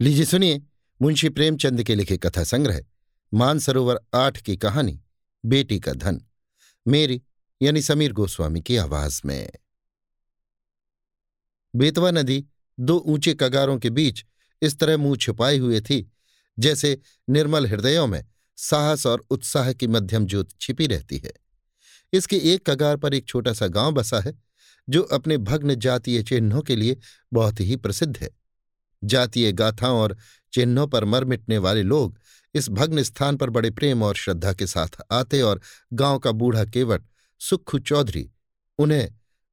लीजिए सुनिए, मुंशी प्रेमचंद के लिखे कथा संग्रह, मानसरोवर आठ की कहानी, बेटी का धन, मेरी यानी समीर गोस्वामी की आवाज़ में। बेतवा नदी दो ऊँचे कगारों के बीच इस तरह मुँह छुपाई हुए थी, जैसे निर्मल हृदयों में साहस और उत्साह की मध्यम ज्योत छिपी रहती है। इसके एक कगार पर एक छोटा सा गाँव बसा है, जो अपने भग्न जातीय चिन्हों के लिए बहुत ही प्रसिद्ध है। जातीय गाथाओं और चिन्हों पर मर मिटने वाले लोग इस भग्न स्थान पर बड़े प्रेम और श्रद्धा के साथ आते और गाँव का बूढ़ा केवट सुखू चौधरी, उन्हें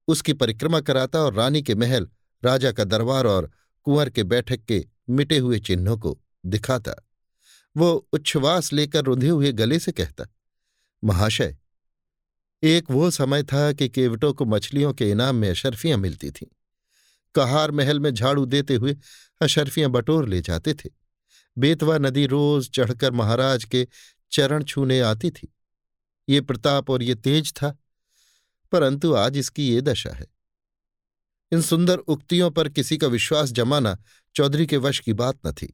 उसकी परिक्रमा कराता और रानी के महल, राजा का दरबार और कुंवर के बैठक के मिटे हुए चिन्हों को दिखाता। वो उच्छ्वास लेकर रुंधे हुए गले से कहता, महाशय, एक वो समय था कि केवटों को मछलियों के इनाम में अशर्फियाँ मिलती थीं। कहार महल में झाड़ू देते हुए अशर्फियाँ बटोर ले जाते थे। बेतवा नदी रोज चढ़कर महाराज के चरण छूने आती थी। ये प्रताप और ये तेज था, परंतु आज इसकी ये दशा है। इन सुंदर उक्तियों पर किसी का विश्वास जमाना चौधरी के वश की बात न थी,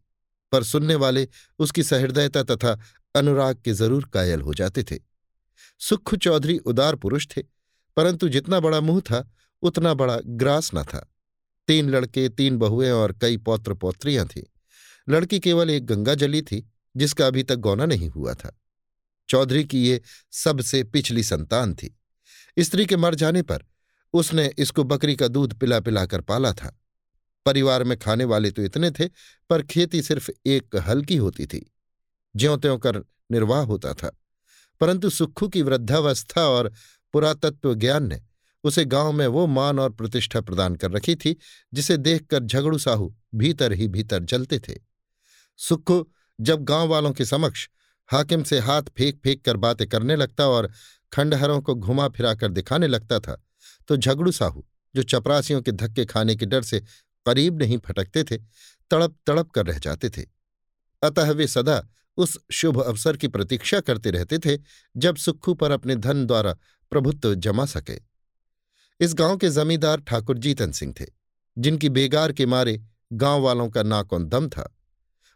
पर सुनने वाले उसकी सहृदयता तथा अनुराग के ज़रूर कायल हो जाते थे। सुख चौधरी उदार पुरुष थे, परंतु जितना बड़ा मुँह था, उतना बड़ा ग्रास न था। तीन लड़के, तीन बहुएँ और कई पौत्र पौत्रियाँ थीं। लड़की केवल एक गंगा जली थी, जिसका अभी तक गौना नहीं हुआ था। चौधरी की ये सबसे पिछली संतान थी। स्त्री के मर जाने पर उसने इसको बकरी का दूध पिला पिलाकर पाला था। परिवार में खाने वाले तो इतने थे, पर खेती सिर्फ़ एक हल्की होती थी। ज्यों त्यों कर निर्वाह होता था। परंतु सुक्खू की वृद्धावस्था और पुरातत्व ज्ञान ने उसे गाँव में वो मान और प्रतिष्ठा प्रदान कर रखी थी, जिसे देखकर झगड़ू साहू भीतर ही भीतर जलते थे। सुक्खू जब गाँव वालों के समक्ष हाकिम से हाथ फेंक फेंक कर बातें करने लगता और खंडहरों को घुमा फिराकर दिखाने लगता था तो झगड़ू साहू, जो चपरासियों के धक्के खाने के डर से करीब नहीं फटकते थे, तड़प तड़प कर रह जाते थे। अतः वे सदा उस शुभ अवसर की प्रतीक्षा करते रहते थे, जब सुक्खू पर अपने धन द्वारा प्रभुत्व जमा सके। इस गाँव के जमींदार ठाकुर जीतन सिंह थे, जिनकी बेगार के मारे गाँव वालों का नाकौन दम था।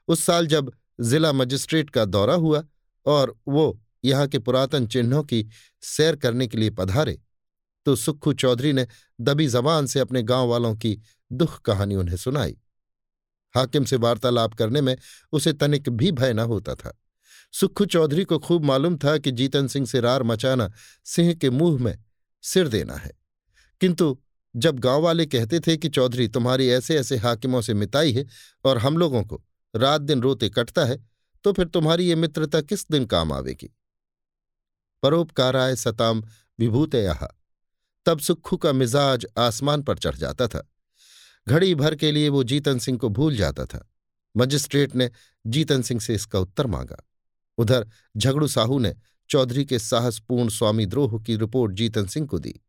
उस साल जब जिला मजिस्ट्रेट का दौरा हुआ और वो यहाँ के पुरातन चिन्हों की सैर करने के लिए पधारे तो सुक्खू चौधरी ने दबी जबान से अपने गाँव वालों की दुख कहानी उन्हें सुनाई। हाकिम से वार्तालाप करने में उसे तनिक भी भय न होता था। सुक्खू चौधरी को खूब मालूम था कि जीतन सिंह से रार मचाना सिंह के मुँह में सिर देना है। किंतु जब गाँव वाले कहते थे कि, चौधरी, तुम्हारी ऐसे ऐसे हाकिमों से मिताई है और हम लोगों को रात दिन रोते कटता है तो फिर तुम्हारी ये मित्रता किस दिन काम आवेगी? परोपकाराय सताम विभूत तब सुक्खू का मिजाज आसमान पर चढ़ जाता था। घड़ी भर के लिए वो जीतन सिंह को भूल जाता था। मजिस्ट्रेट ने जीतन सिंह से इसका उत्तर मांगा। उधर झगड़ू साहू ने चौधरी के साहसपूर्ण स्वामी द्रोह की रिपोर्ट जीतन सिंह को दी।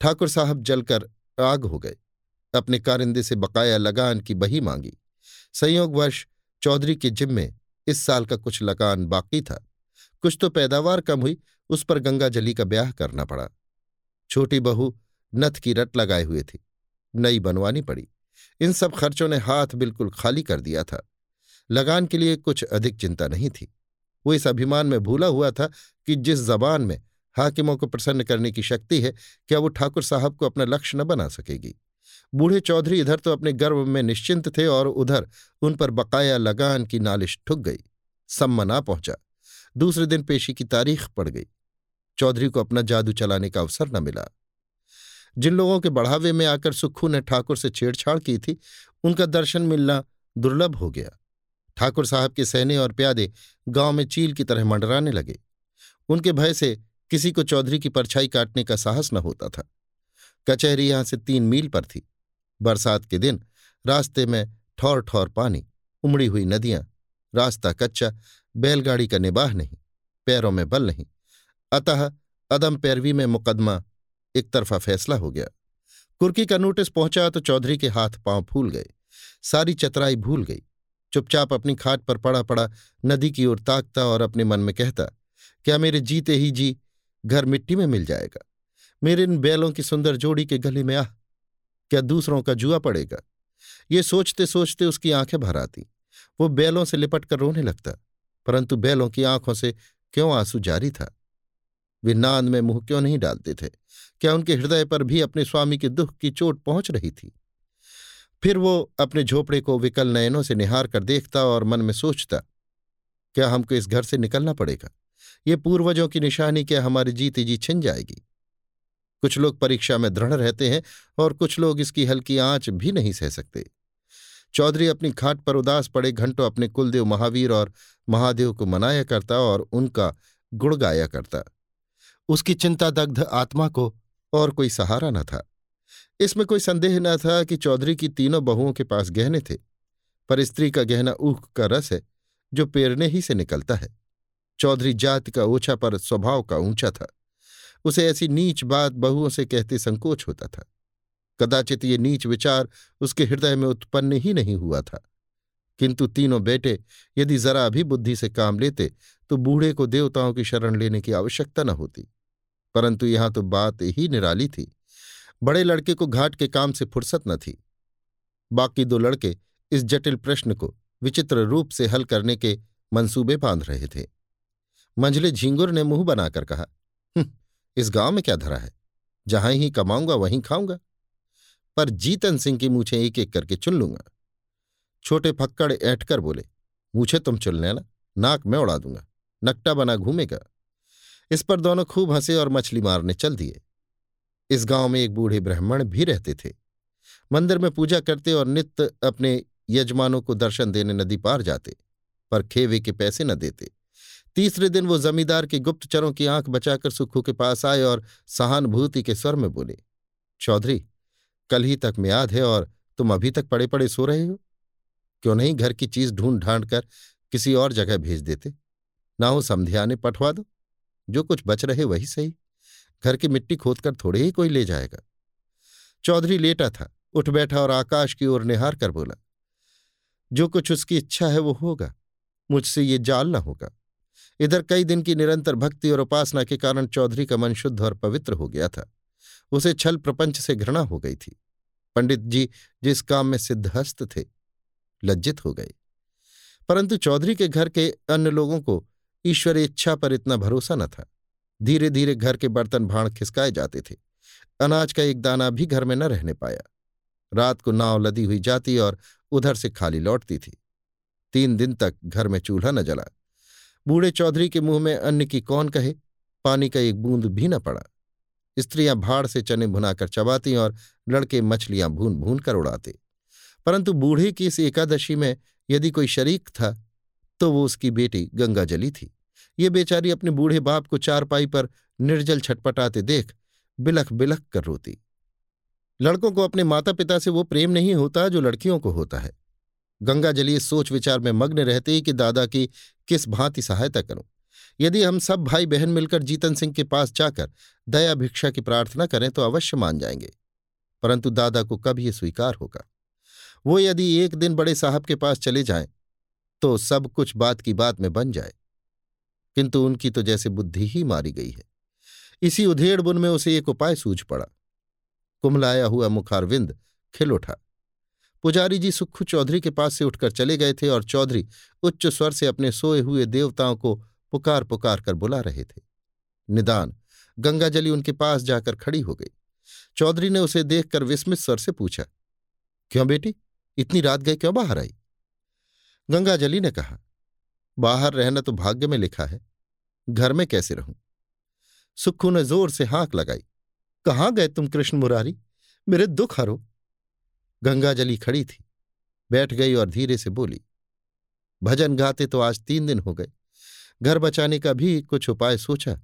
ठाकुर साहब जलकर आग हो गए। अपने कारिंदे से बकाया लगान की बही मांगी। संयोगवश चौधरी के जिम्मे इस साल का कुछ लगान बाकी था। कुछ तो पैदावार कम हुई, उस पर गंगा जली का ब्याह करना पड़ा। छोटी बहू नथ की रट लगाए हुए थी। नई बनवानी पड़ी। इन सब खर्चों ने हाथ बिल्कुल खाली कर दिया था। लगान के लिए कुछ अधिक चिंता नहीं थी। वो इस अभिमान में भूला हुआ था कि जिस जबान में हाकिमों को प्रसन्न करने की शक्ति है, क्या वो ठाकुर साहब को अपना लक्ष्य न बना सकेगी? बूढ़े चौधरी इधर तो अपने गर्व में निश्चिंत थे और उधर उन पर बकाया लगान की नालिश ठुक गई। सम्मा पहुँचा। दूसरे दिन पेशी की तारीख पड़ गई। चौधरी को अपना जादू चलाने का अवसर न मिला। जिन लोगों के बढ़ावे में आकर सुक्खू ने ठाकुर से छेड़छाड़ की थी, उनका दर्शन मिलना दुर्लभ हो गया। ठाकुर साहब के सहने और प्यादे गाँव में चील की तरह मंडराने लगे। उनके भय से किसी को चौधरी की परछाई काटने का साहस न होता था। कचहरी यहाँ से तीन मील पर थी। बरसात के दिन रास्ते में ठौर ठौर पानी, उमड़ी हुई नदियाँ, रास्ता कच्चा, बैलगाड़ी का निबाह नहीं, पैरों में बल नहीं। अतः अदम पैरवी में मुकदमा एक तरफा फैसला हो गया। कुर्की का नोटिस पहुँचा तो चौधरी के हाथ पाँव फूल गए। सारी चतराई भूल गई। चुपचाप अपनी खाट पर पड़ा पड़ा नदी की ओर ताकता और अपने मन में कहता, क्या मेरे जीते ही जी घर मिट्टी में मिल जाएगा। मेरे इन बैलों की सुंदर जोड़ी के गले में आह, क्या दूसरों का जुआ पड़ेगा? ये सोचते सोचते उसकी आँखें भर आती। वो बैलों से लिपट कर रोने लगता, परंतु बैलों की आँखों से क्यों आँसू जारी था? वे नांद में मुँह क्यों नहीं डालते थे? क्या उनके हृदय पर भी अपने स्वामी के दुख की चोट पहुँच रही थी? फिर वो अपने झोपड़े को विकल नयनों से निहार कर देखता और मन में सोचता, क्या हमको इस घर से निकलना पड़ेगा? ये पूर्वजों की निशानी क्या हमारी जीती जी छिन जाएगी। कुछ लोग परीक्षा में दृढ़ रहते हैं और कुछ लोग इसकी हल्की आँच भी नहीं सह सकते। चौधरी अपनी खाट पर उदास पड़े घंटों अपने कुलदेव महावीर और महादेव को मनाया करता और उनका गुण गाया करता। उसकी चिंता दग्ध आत्मा को और कोई सहारा न था। इसमें कोई संदेह न था कि चौधरी की तीनों बहुओं के पास गहने थे, पर स्त्री का गहना ऊख का रस है, जो पेरने ही से निकलता है। चौधरी जाति का ओछा पर स्वभाव का ऊँचा था। उसे ऐसी नीच बात बहुओं से कहते संकोच होता था। कदाचित ये नीच विचार उसके हृदय में उत्पन्न ही नहीं हुआ था। किंतु तीनों बेटे यदि जरा भी बुद्धि से काम लेते तो बूढ़े को देवताओं की शरण लेने की आवश्यकता न होती। परंतु यहाँ तो बात ही निराली थी। बड़े लड़के को घाट के काम से फुर्सत न थी। बाकी दो लड़के इस जटिल प्रश्न को विचित्र रूप से हल करने के मंसूबे बाँध रहे थे। मंझले झींगुर ने मुँह बनाकर कहा इस गाँव में क्या धरा है? जहाँ ही कमाऊँगा, वहीं खाऊँगा। पर जीतन सिंह की मूछें एक एक करके चुन लूँगा। छोटे फक्कड़ ऐंठकर बोले मूछे तुम चुन लेना, नाक में उड़ा दूँगा, नकटा बना घूमेगा। इस पर दोनों खूब हंसे और मछली मारने चल दिए। इस गाँव में एक बूढ़े ब्राह्मण भी रहते थे। मंदिर में पूजा करते और नित्य अपने यजमानों को दर्शन देने नदी पार जाते, पर खेवे के पैसे न देते। तीसरे दिन वो जमींदार के गुप्तचरों की आँख बचाकर सुखू के पास आए और सहानुभूति के स्वर में बोले, चौधरी, कल ही तक म्याद है और तुम अभी तक पड़े पड़े सो रहे हो। क्यों नहीं घर की चीज़ ढूंढ ढांड कर किसी और जगह भेज देते? ना हो समधिया ने पठवा दो। जो कुछ बच रहे वही सही। घर की मिट्टी खोदकर थोड़े ही कोई ले जाएगा। चौधरी लेटा था, उठ बैठा और आकाश की ओर निहार कर बोला, जो कुछ उसकी इच्छा है वो होगा। मुझसे ये जाल न होगा। इधर कई दिन की निरंतर भक्ति और उपासना के कारण चौधरी का मन शुद्ध और पवित्र हो गया था। उसे छल प्रपंच से घृणा हो गई थी। पंडित जी जिस काम में सिद्धहस्त थे, लज्जित हो गए। परंतु चौधरी के घर के अन्य लोगों को ईश्वर इच्छा पर इतना भरोसा न था। धीरे धीरे घर के बर्तन भाण खिसकाए जाते थे। अनाज का एक दाना भी घर में न रहने पाया। रात को नाव लदी हुई जाती और उधर से खाली लौटती थी। तीन दिन तक घर में चूल्हा न जला। बूढ़े चौधरी के मुँह में अन्न की कौन कहे? पानी का एक बूंद भी न पड़ा। स्त्रियाँ भाड़ से चने भुनाकर चबाती और लड़के मछलियाँ भून भून कर उड़ाते। परंतु बूढ़े की इस एकादशी में यदि कोई शरीक था तो वो उसकी बेटी गंगा जली थी। ये बेचारी अपने बूढ़े बाप को चारपाई पर निर्जल छटपटाते देख बिलख बिलख कर रोती। लड़कों को अपने माता पिता से वो प्रेम नहीं होता जो लड़कियों को होता है। गंगा जली सोच विचार में मग्न रहते कि दादा की किस भांति सहायता करूँ? यदि हम सब भाई बहन मिलकर जीतन सिंह के पास जाकर दया भिक्षा की प्रार्थना करें तो अवश्य मान जाएँगे। परंतु दादा को कब ये स्वीकार होगा? वो यदि एक दिन बड़े साहब के पास चले जाएँ तो सब कुछ बात की बात में बन जाए। किंतु उनकी तो जैसे बुद्धि ही मारी गई है। इसी उधेड़बुन में उसे एक उपाय सूझ पड़ा। कुमलाया हुआ मुखारविंद खिल उठा। पुजारी जी सुखू चौधरी के पास से उठकर चले गए थे और चौधरी उच्च स्वर से अपने सोए हुए देवताओं को पुकार पुकार कर बुला रहे थे। निदान, गंगाजली उनके पास जाकर खड़ी हो गई। चौधरी ने उसे देखकर विस्मित स्वर से पूछा, क्यों बेटी, इतनी रात गए क्यों बाहर आई? गंगाजली ने कहा, बाहर रहना तो भाग्य में लिखा है। घर में कैसे रहूँ? सुक्खू ने ज़ोर से हाँक लगाई, कहाँ गए तुम कृष्ण मुरारी? मेरे दुख हरो। गंगाजली खड़ी थी। बैठ गई और धीरे से बोली, भजन गाते तो आज तीन दिन हो गए। घर बचाने का भी कुछ उपाय सोचा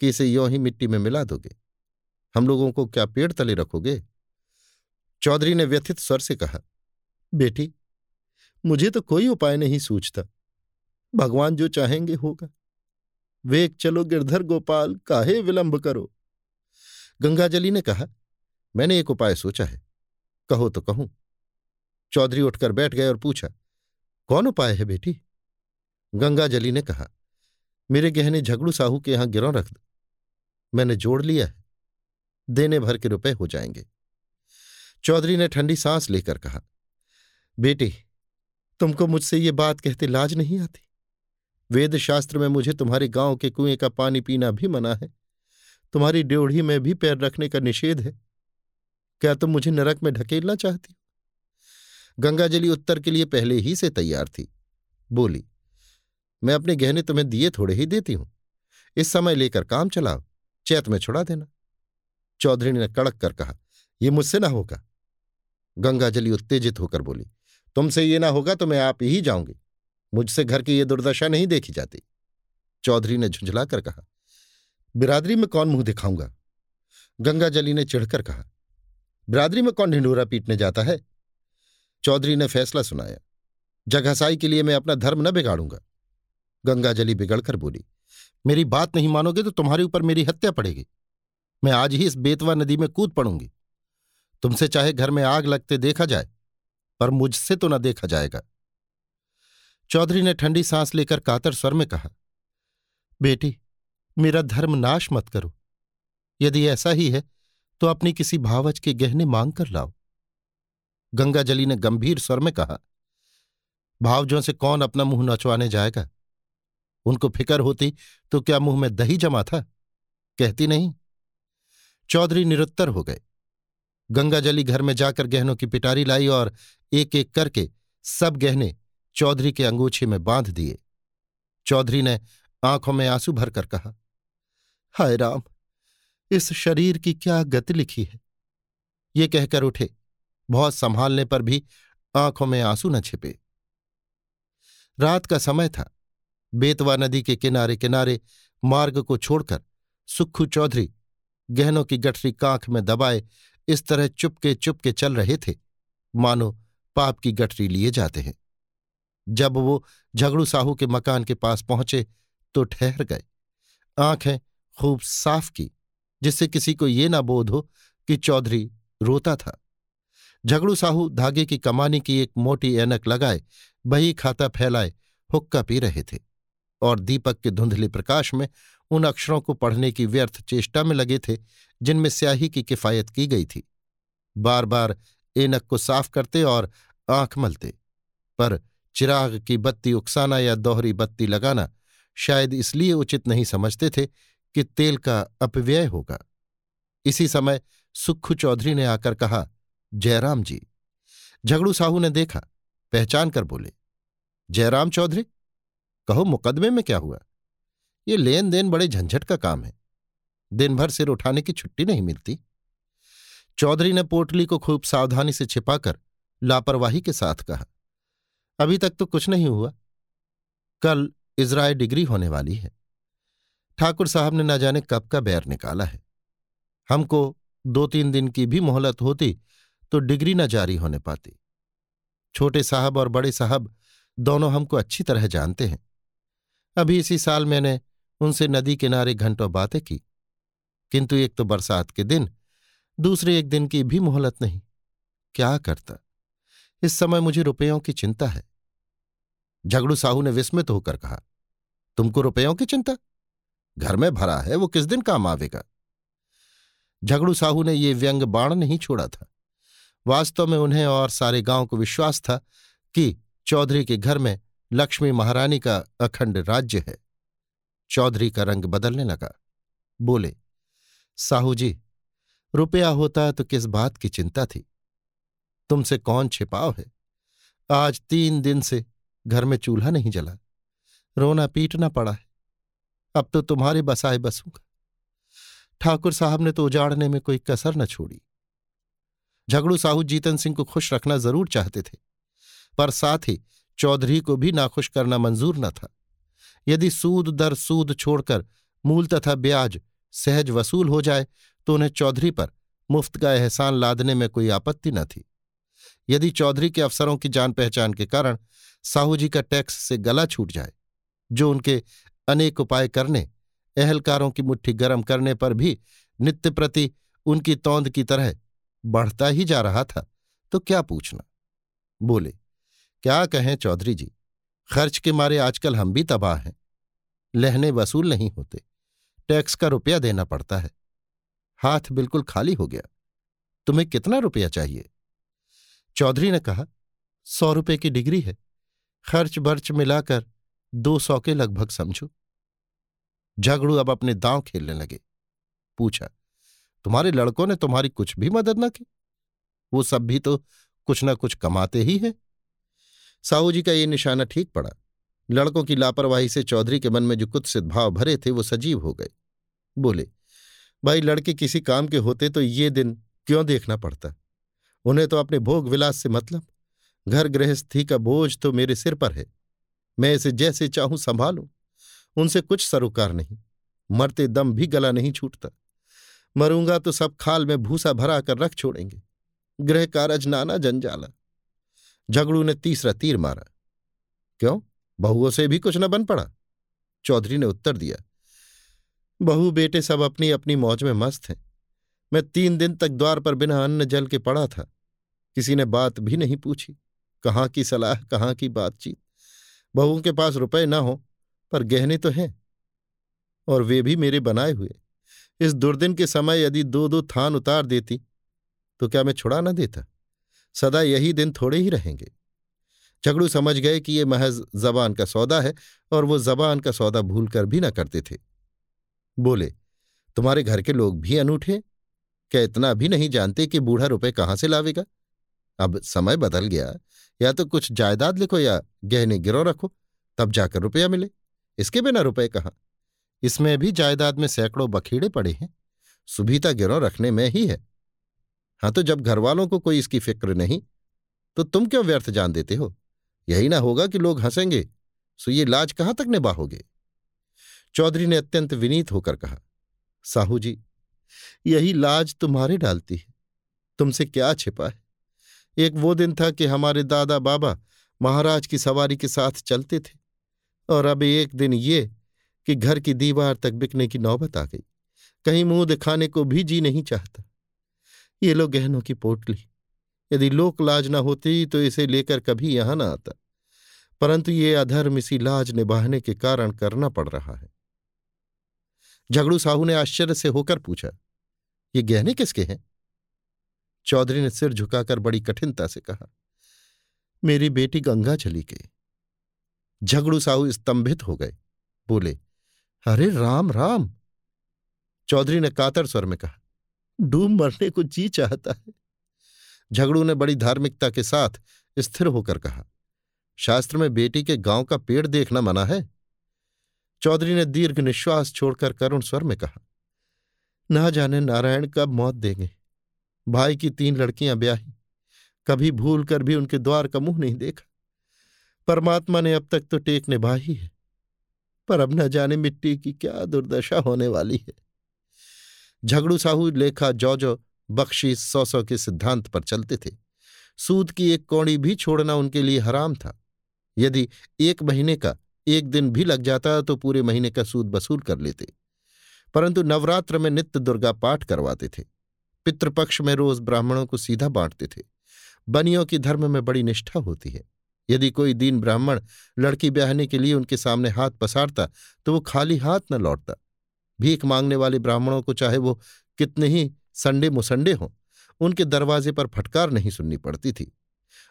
कि इसे यों ही मिट्टी में मिला दोगे। हम लोगों को क्या पेड़ तले रखोगे? चौधरी ने व्यथित स्वर से कहा, बेटी, मुझे तो कोई उपाय नहीं सूझता। भगवान जो चाहेंगे होगा। वेग चलो गिरधर गोपाल, काहे विलंब करो? गंगाजली ने कहा, मैंने एक उपाय सोचा है। कहो तो कहूँ। चौधरी उठकर बैठ गए और पूछा, कौन उपाय है बेटी? गंगाजली ने कहा, मेरे गहने झगड़ू साहू के यहाँ गिरों रख दो। मैंने जोड़ लिया है। देने भर के रुपए हो जाएँगे। चौधरी ने ठंडी सांस लेकर कहा, बेटी, तुमको मुझसे ये बात कहते लाज नहीं आती? वेद शास्त्र में मुझे तुम्हारे गाँव के कुएँ का पानी पीना भी मना है। तुम्हारी ड्योढ़ी में भी पैर रखने का निषेध है। क्या तुम मुझे नरक में ढकेलना चाहती? गंगाजली उत्तर के लिए पहले ही से तैयार थी। बोली, मैं अपने गहने तुम्हें दिए थोड़े ही देती हूँ। इस समय लेकर काम चलाओ, चैत में छुड़ा देना। चौधरी ने कड़क कर कहा यह मुझसे ना होगा। गंगाजली उत्तेजित होकर बोली, तुमसे ये ना होगा तो मैं आप ही जाऊँगी। मुझसे घर की ये दुर्दशा नहीं देखी जाती। चौधरी ने झुंझलाकर कहा, बिरादरी में कौन मुँह दिखाऊँगा? गंगाजली ने चिढ़कर कहा बिरादरी में कौन ढिंडोरा पीटने जाता है? चौधरी ने फैसला सुनाया। जगहसाई के लिए मैं अपना धर्म न बिगाड़ूँगा। गंगाजली बिगड़कर बोली, मेरी बात नहीं मानोगे तो तुम्हारे ऊपर मेरी हत्या पड़ेगी। मैं आज ही इस बेतवा नदी में कूद पड़ूँगी। तुमसे चाहे घर में आग लगते देखा जाए, पर मुझसे तो न देखा जाएगा। चौधरी ने ठंडी सांस लेकर कातर स्वर में कहा, बेटी, मेरा धर्म नाश मत करो। यदि ऐसा ही है तो अपनी किसी भावच के गहने मांग कर लाओ। गंगाजली ने गंभीर स्वर में कहा, भावजों से कौन अपना मुँह नचवाने जाएगा? उनको फिकर होती तो क्या मुँह में दही जमा था? कहती नहीं। चौधरी निरुत्तर हो गए। गंगाजली घर में जाकर गहनों की पिटारी लाई और एक एक करके सब गहने चौधरी के अंगूछे में बाँध दिए। चौधरी ने आँखों में आँसू भरकर कहा, हाय राम इस शरीर की क्या गति लिखी है? ये कहकर उठे। बहुत संभालने पर भी आँखों में आँसू न छिपे। रात का समय था। बेतवा नदी के किनारे किनारे मार्ग को छोड़कर सुक्खू चौधरी गहनों की गठरी कांख में दबाए इस तरह चुपके चुपके चल रहे थे, मानो पाप की गठरी लिए जाते हैं। जब वो झगड़ू साहू के मकान के पास पहुँचे तो ठहर गए। आँखें खूब साफ़ की। जिससे किसी को ये ना बोध हो कि चौधरी रोता था। झगड़ू साहू धागे की कमानी की एक मोटी ऐनक लगाए, बही खाता फैलाए, हुक्का पी रहे थे और दीपक के धुंधले प्रकाश में उन अक्षरों को पढ़ने की व्यर्थ चेष्टा में लगे थे, जिनमें स्याही की किफायत की गई थी। बार बार एनक को साफ़ करते और आँख मलते, पर चिराग की बत्ती उकसाना या दोहरी बत्ती लगाना शायद इसलिए उचित नहीं समझते थे कि तेल का अपव्यय होगा। इसी समय सुक्खू चौधरी ने आकर कहा, जयराम जी। झगड़ू साहू ने देखा, पहचान कर बोले, जयराम चौधरी, कहो मुकदमे में क्या हुआ? ये लेन देन बड़े झंझट का काम है। दिन भर सिर उठाने की छुट्टी नहीं मिलती। चौधरी ने पोटली को खूब सावधानी से छिपाकर लापरवाही के साथ कहा, अभी तक तो कुछ नहीं हुआ। कल इजराय डिग्री होने वाली है। ठाकुर साहब ने न जाने कब का बैर निकाला है। हमको दो तीन दिन की भी मोहलत होती तो डिग्री न जारी होने पाती। छोटे साहब और बड़े साहब दोनों हमको अच्छी तरह जानते हैं। अभी इसी साल मैंने उनसे नदी किनारे घंटों बातें की, किंतु एक तो बरसात के दिन, दूसरे एक दिन की भी मोहलत नहीं। क्या करता? इस समय मुझे रुपयों की चिंता है। झगड़ू साहू ने विस्मित होकर कहा, तुमको रुपयों की चिंता? घर में भरा है, वो किस दिन काम आवेगा? झगड़ू साहू ने ये व्यंग बाण नहीं छोड़ा था। वास्तव में उन्हें और सारे गाँव को विश्वास था कि चौधरी के घर में लक्ष्मी महारानी का अखंड राज्य है। चौधरी का रंग बदलने लगा। बोले, साहू जी, रुपया होता तो किस बात की चिंता थी? तुमसे कौन छिपाव है? आज तीन दिन से घर में चूल्हा नहीं जला, रोना पीटना पड़ा अब तो तुम्हारे बसाए बसूँगा ठाकुर साहब ने तो उजाड़ने में कोई कसर न छोड़ी। झगड़ू साहू जीतन सिंह को खुश रखना ज़रूर चाहते थे, पर साथ ही चौधरी को भी नाखुश करना मंजूर न था। यदि सूद दर सूद छोड़कर मूल तथा ब्याज सहज वसूल हो जाए तो उन्हें चौधरी पर मुफ़्त का एहसान लादने में कोई आपत्ति न थी। यदि चौधरी के अफसरों की जान पहचान के कारण साहू जी का टैक्स से गला छूट जाए, जो उनके अनेक उपाय करने, अहलकारों की मुट्ठी गर्म करने पर भी नित्य प्रति उनकी तौंद की तरह बढ़ता ही जा रहा था तो क्या पूछना? बोले, क्या कहें चौधरी जी, खर्च के मारे आजकल हम भी तबाह हैं, लहने वसूल नहीं होते, टैक्स का रुपया देना पड़ता है, हाथ बिल्कुल खाली हो गया, तुम्हें कितना रुपया चाहिए? चौधरी ने कहा, सौ रुपये की डिग्री है, खर्च बर्च मिलाकर दो सौ के लगभग समझो। झगड़ू अब अपने दांव खेलने लगे। पूछा, तुम्हारे लड़कों ने तुम्हारी कुछ भी मदद न की? वो सब भी तो कुछ ना कुछ कमाते ही हैं। साहू जी का ये निशाना ठीक पड़ा। लड़कों की लापरवाही से चौधरी के मन में जो कुत्सित भाव भरे थे, वो सजीव हो गए। बोले, भाई, लड़के किसी काम के होते तो ये दिन क्यों देखना पड़ता? उन्हें तो अपने भोग विलास से मतलब। घर गृहस्थी का बोझ तो मेरे सिर पर है। मैं इसे जैसे चाहूँ संभालूं। उनसे कुछ सरोकार नहीं, मरते दम भी गला नहीं छूटता। मरूँगा तो सब खाल में भूसा भरा कर रख छोड़ेंगे। गृह कारज नाना जंजाला। झगड़ू ने तीसरा तीर मारा। क्यों? बहुओं से भी कुछ न बन पड़ा। चौधरी ने उत्तर दिया, बहू बेटे सब अपनी अपनी मौज में मस्त हैं। मैं तीन दिन तक द्वार पर बिना अन्न जल के पड़ा था। किसी ने बात भी नहीं पूछी। कहाँ की सलाह, कहाँ की बातचीत? बहुओं के पास रुपए ना हो, पर गहने तो हैं। और वे भी मेरे बनाए हुए। इस दुर्दिन के समय यदि दो दो थान उतार देती तो क्या मैं छुड़ा ना देता? सदा यही दिन थोड़े ही रहेंगे। झगड़ू समझ गए कि ये महज जबान का सौदा है, और वो जबान का सौदा भूल कर भी ना करते थे। बोले, तुम्हारे घर के लोग भी अनूठे क्या इतना भी नहीं जानते कि बूढ़ा रुपए कहाँ से लावेगा? अब समय बदल गया। या तो कुछ जायदाद लिखो या गहने गिरो रखो, तब जाकर रुपया मिले। इसके बिना रुपए कहाँ? इसमें भी जायदाद में सैकड़ों बखेड़े पड़े हैं। सुभीता गिरो रखने में ही है। हाँ तो जब घर वालों को कोई इसकी फ़िक्र नहीं तो तुम क्यों व्यर्थ जान देते हो? यही ना होगा कि लोग हंसेंगे। सो ये लाज कहाँ तक निभाओगे? चौधरी ने अत्यंत विनीत होकर कहा, साहू जी, यही लाज तुम्हारे डालती है। तुमसे क्या छिपा है? एक वो दिन था कि हमारे दादा बाबा महाराज की सवारी के साथ चलते थे और अब एक दिन ये कि घर की दीवार तक बिकने की नौबत आ गई। कहीं मुँह दिखाने को भी जी नहीं चाहता। ये लो गहनों की पोटली यदि लोक लाज न होती तो इसे लेकर कभी यहाँ न आता। परंतु ये अधर्म इसी लाज निभाने के कारण करना पड़ रहा है। झगड़ू साहू ने आश्चर्य से होकर पूछा, ये गहने किसके हैं? चौधरी ने सिर झुकाकर बड़ी कठिनता से कहा, मेरी बेटी गंगा चली गई। झगड़ू साहू स्तंभित हो गए। बोले, अरे राम राम! चौधरी ने कातर स्वर में कहा, डूब मरने को जी चाहता है। झगड़ू ने बड़ी धार्मिकता के साथ स्थिर होकर कहा, शास्त्र में बेटी के गाँव का पेड़ देखना मना है? चौधरी ने दीर्घ निश्वास छोड़कर करुण स्वर में कहा, ना जाने नारायण कब मौत देंगे। भाई की तीन लड़कियाँ ब्याही। कभी भूल कर भी उनके द्वार का मुँह नहीं देखा। परमात्मा ने अब तक तो टेक निभाई है, पर अब न जाने मिट्टी की क्या दुर्दशा होने वाली है। झगड़ू साहू लेखा जौ जौ बख्शी सौ सौ के सिद्धांत पर चलते थे। सूद की एक कौड़ी भी छोड़ना उनके लिए हराम था। यदि एक महीने का एक दिन भी लग जाता तो पूरे महीने का सूद वसूल कर लेते, परंतु नवरात्र में नित्य दुर्गा पाठ करवाते थे। पितृपक्ष में रोज ब्राह्मणों को सीधा बांटते थे। बनियों की धर्म में बड़ी निष्ठा होती है। यदि कोई दीन ब्राह्मण लड़की ब्याहने के लिए उनके सामने हाथ पसारता तो वो खाली हाथ न लौटता। भीख मांगने वाले ब्राह्मणों को चाहे वो कितने ही संडे मुसंडे हों, उनके दरवाजे पर फटकार नहीं सुननी पड़ती थी।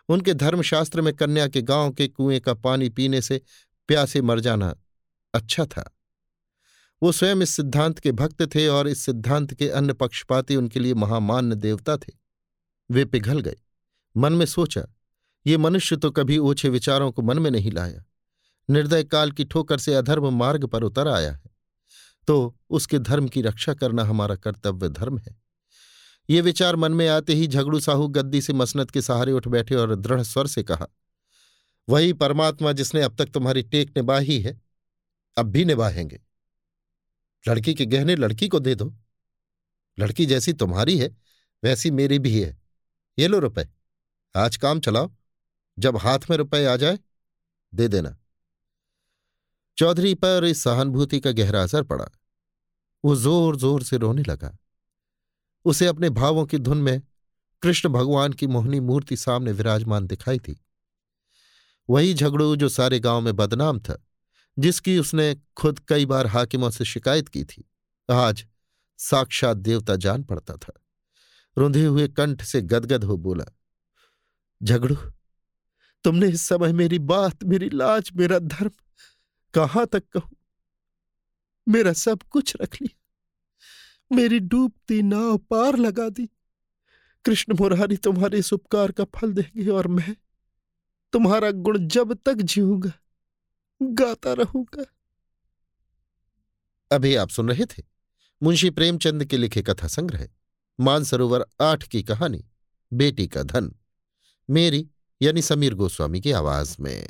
उनके धर्मशास्त्र में कन्या के गाँव के कुएँ का पानी पीने से प्यासे मर जाना अच्छा था। वो स्वयं इस सिद्धांत के भक्त थे और इस सिद्धांत के अन्य पक्षपाती उनके लिए महामान्य देवता थे। वे पिघल गए। मन में सोचा, ये मनुष्य तो कभी ओछे विचारों को मन में नहीं लाया। निर्दय काल की ठोकर से अधर्म मार्ग पर उतर आया है। तो उसके धर्म की रक्षा करना हमारा कर्तव्य धर्म है। ये विचार मन में आते ही झगड़ू साहू गद्दी से मसनत के सहारे उठ बैठे और दृढ़ स्वर से कहा, वही परमात्मा जिसने अब तक तुम्हारी टेक निभाही है, अब भी निभाएँगे। लड़की के गहने लड़की को दे दो। लड़की जैसी तुम्हारी है, वैसी मेरी भी है। ये लो रुपए। आज काम चलाओ। जब हाथ में रुपए आ जाए, दे देना। चौधरी पर इस सहानुभूति का गहरा असर पड़ा। वो ज़ोर ज़ोर से रोने लगा। उसे अपने भावों की धुन में कृष्ण भगवान की मोहनी मूर्ति सामने विराजमान दिखाई थी। वही झगड़ू जो सारे गाँव में बदनाम था। जिसकी उसने खुद कई बार हाकिमों से शिकायत की थी। आज साक्षात देवता जान पड़ता था। रुंधे हुए कंठ से गदगद हो बोला, झगड़ू, तुमने इस समय मेरी बात, मेरी लाज, मेरा धर्म कहाँ तक कहूँ? मेरा सब कुछ रख लिया। मेरी डूबती नाव पार लगा दी। कृष्ण मुरारी तुम्हारे इस उपकार का फल देंगे और मैं तुम्हारा गुण जब तक जीऊँगा गाता रहूँगा। अभी आप सुन रहे थे मुंशी प्रेमचंद के लिखे कथा संग्रह, मानसरोवर आठ की कहानी, बेटी का धन, मेरी यानी समीर गोस्वामी की आवाज़ में।